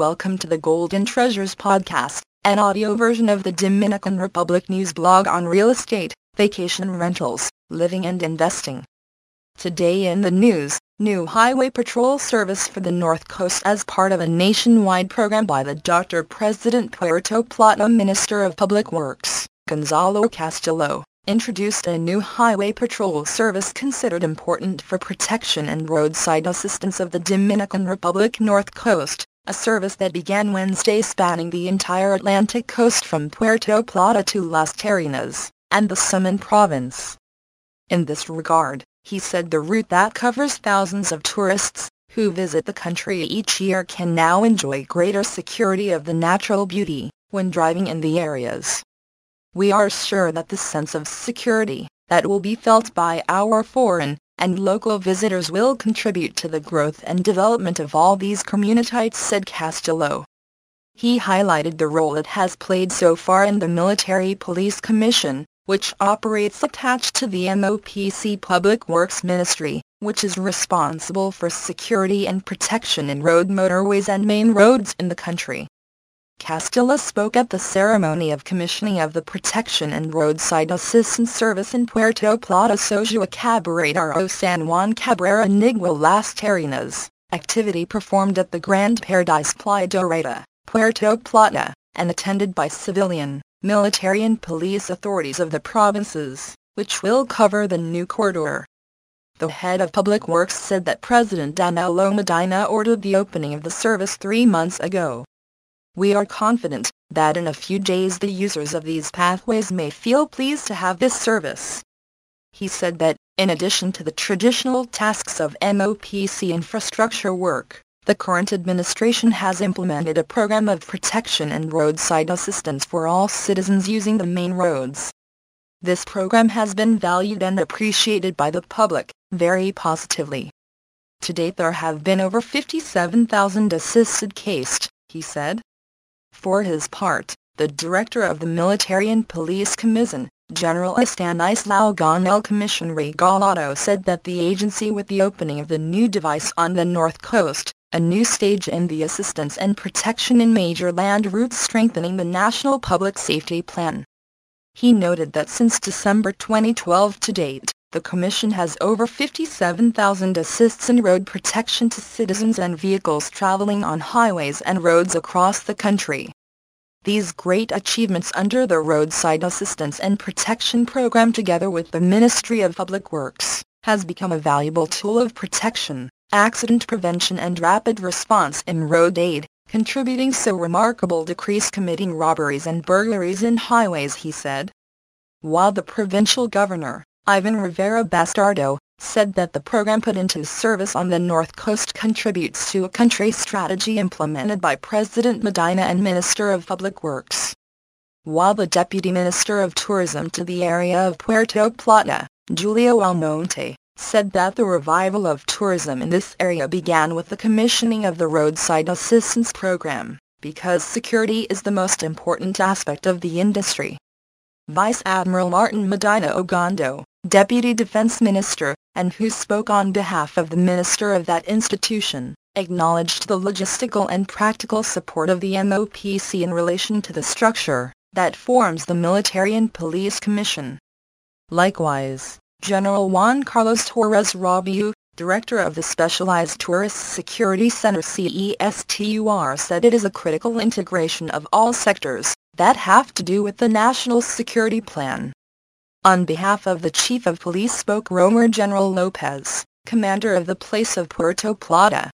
Welcome to the Golden Treasures podcast, an audio version of the Dominican Republic news blog on real estate, vacation rentals, living and investing. Today in the news, new highway patrol service for the North Coast as part of a nationwide program by the Dr. President Puerto Plata Minister of Public Works, Gonzalo Castillo introduced a new highway patrol service considered important for protection and roadside assistance of the Dominican Republic North Coast, a service that began Wednesday spanning the entire Atlantic coast from Puerto Plata to Las Terrenas, and the Samaná province. In this regard, he said the route that covers thousands of tourists, who visit the country each year can now enjoy greater security of the natural beauty, when driving in the areas. We are sure that the sense of security that will be felt by our foreign and local visitors will contribute to the growth and development of all these communities said Castillo. He highlighted the role it has played so far in the Military Police Commission, which operates attached to the MOPC Public Works Ministry, which is responsible for security and protection in road motorways and main roads in the country. Castillo spoke at the ceremony of commissioning of the Protection and Roadside Assistance Service in Puerto Plata Sosúa Cabaretaro San Juan Cabrera Nagua Las Terrenas, activity performed at the Grand Paradise Playa Dorada, Puerto Plata, and attended by civilian, military and police authorities of the provinces, which will cover the new corridor. The head of Public Works said that President Danilo Medina ordered the opening of the service three months ago we are confident that in a few days the users of these pathways may feel pleased to have this service. He said that, in addition to the traditional tasks of MOPC infrastructure work, the current administration has implemented a program of protection and roadside assistance for all citizens using the main roads. This program has been valued and appreciated by the public, very positively. To date there have been over 57,000 assisted cases, he said. For his part, the director of the Military and Police Commission, General Estanislao Gonell Commissioner Regalado said that the agency with the opening of the new device on the north coast, a new stage in the assistance and protection in major land routes strengthening the National Public Safety Plan. He noted that since December 2012 to date, the Commission has over 57,000 assists in road protection to citizens and vehicles traveling on highways and roads across the country. These great achievements under the Roadside Assistance and Protection Program together with the Ministry of Public Works has become a valuable tool of protection, accident prevention and rapid response in road aid, contributing so remarkable decrease committing robberies and burglaries in highways he said. While the provincial governor, Ivan Rivera Bastardo, said that the program put into service on the North Coast contributes to a country strategy implemented by President Medina and Minister of Public Works. While the Deputy Minister of Tourism to the area of Puerto Plata, Julio Almonte, said that the revival of tourism in this area began with the commissioning of the Roadside Assistance Program, because security is the most important aspect of the industry. Vice Admiral Martin Medina Ogando, Deputy Defense Minister, and who spoke on behalf of the Minister of that institution, acknowledged the logistical and practical support of the MOPC in relation to the structure that forms the Military and Police Commission. Likewise, General Juan Carlos Torres Robiou, Director of the Specialized Tourist Security Center CESTUR said it is a critical integration of all sectors that have to do with the National Security Plan. On behalf of the Chief of Police spoke Romer General Lopez, commander of the place of Puerto Plata.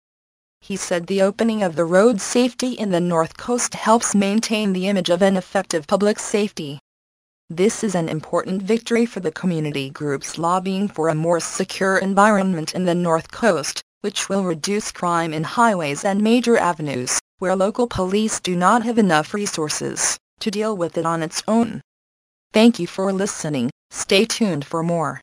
He said the opening of the road safety in the North Coast helps maintain the image of an effective public safety. This is an important victory for the community groups lobbying for a more secure environment in the North Coast, which will reduce crime in highways and major avenues, where local police do not have enough resources to deal with it on its own. Thank you for listening. Stay tuned for more.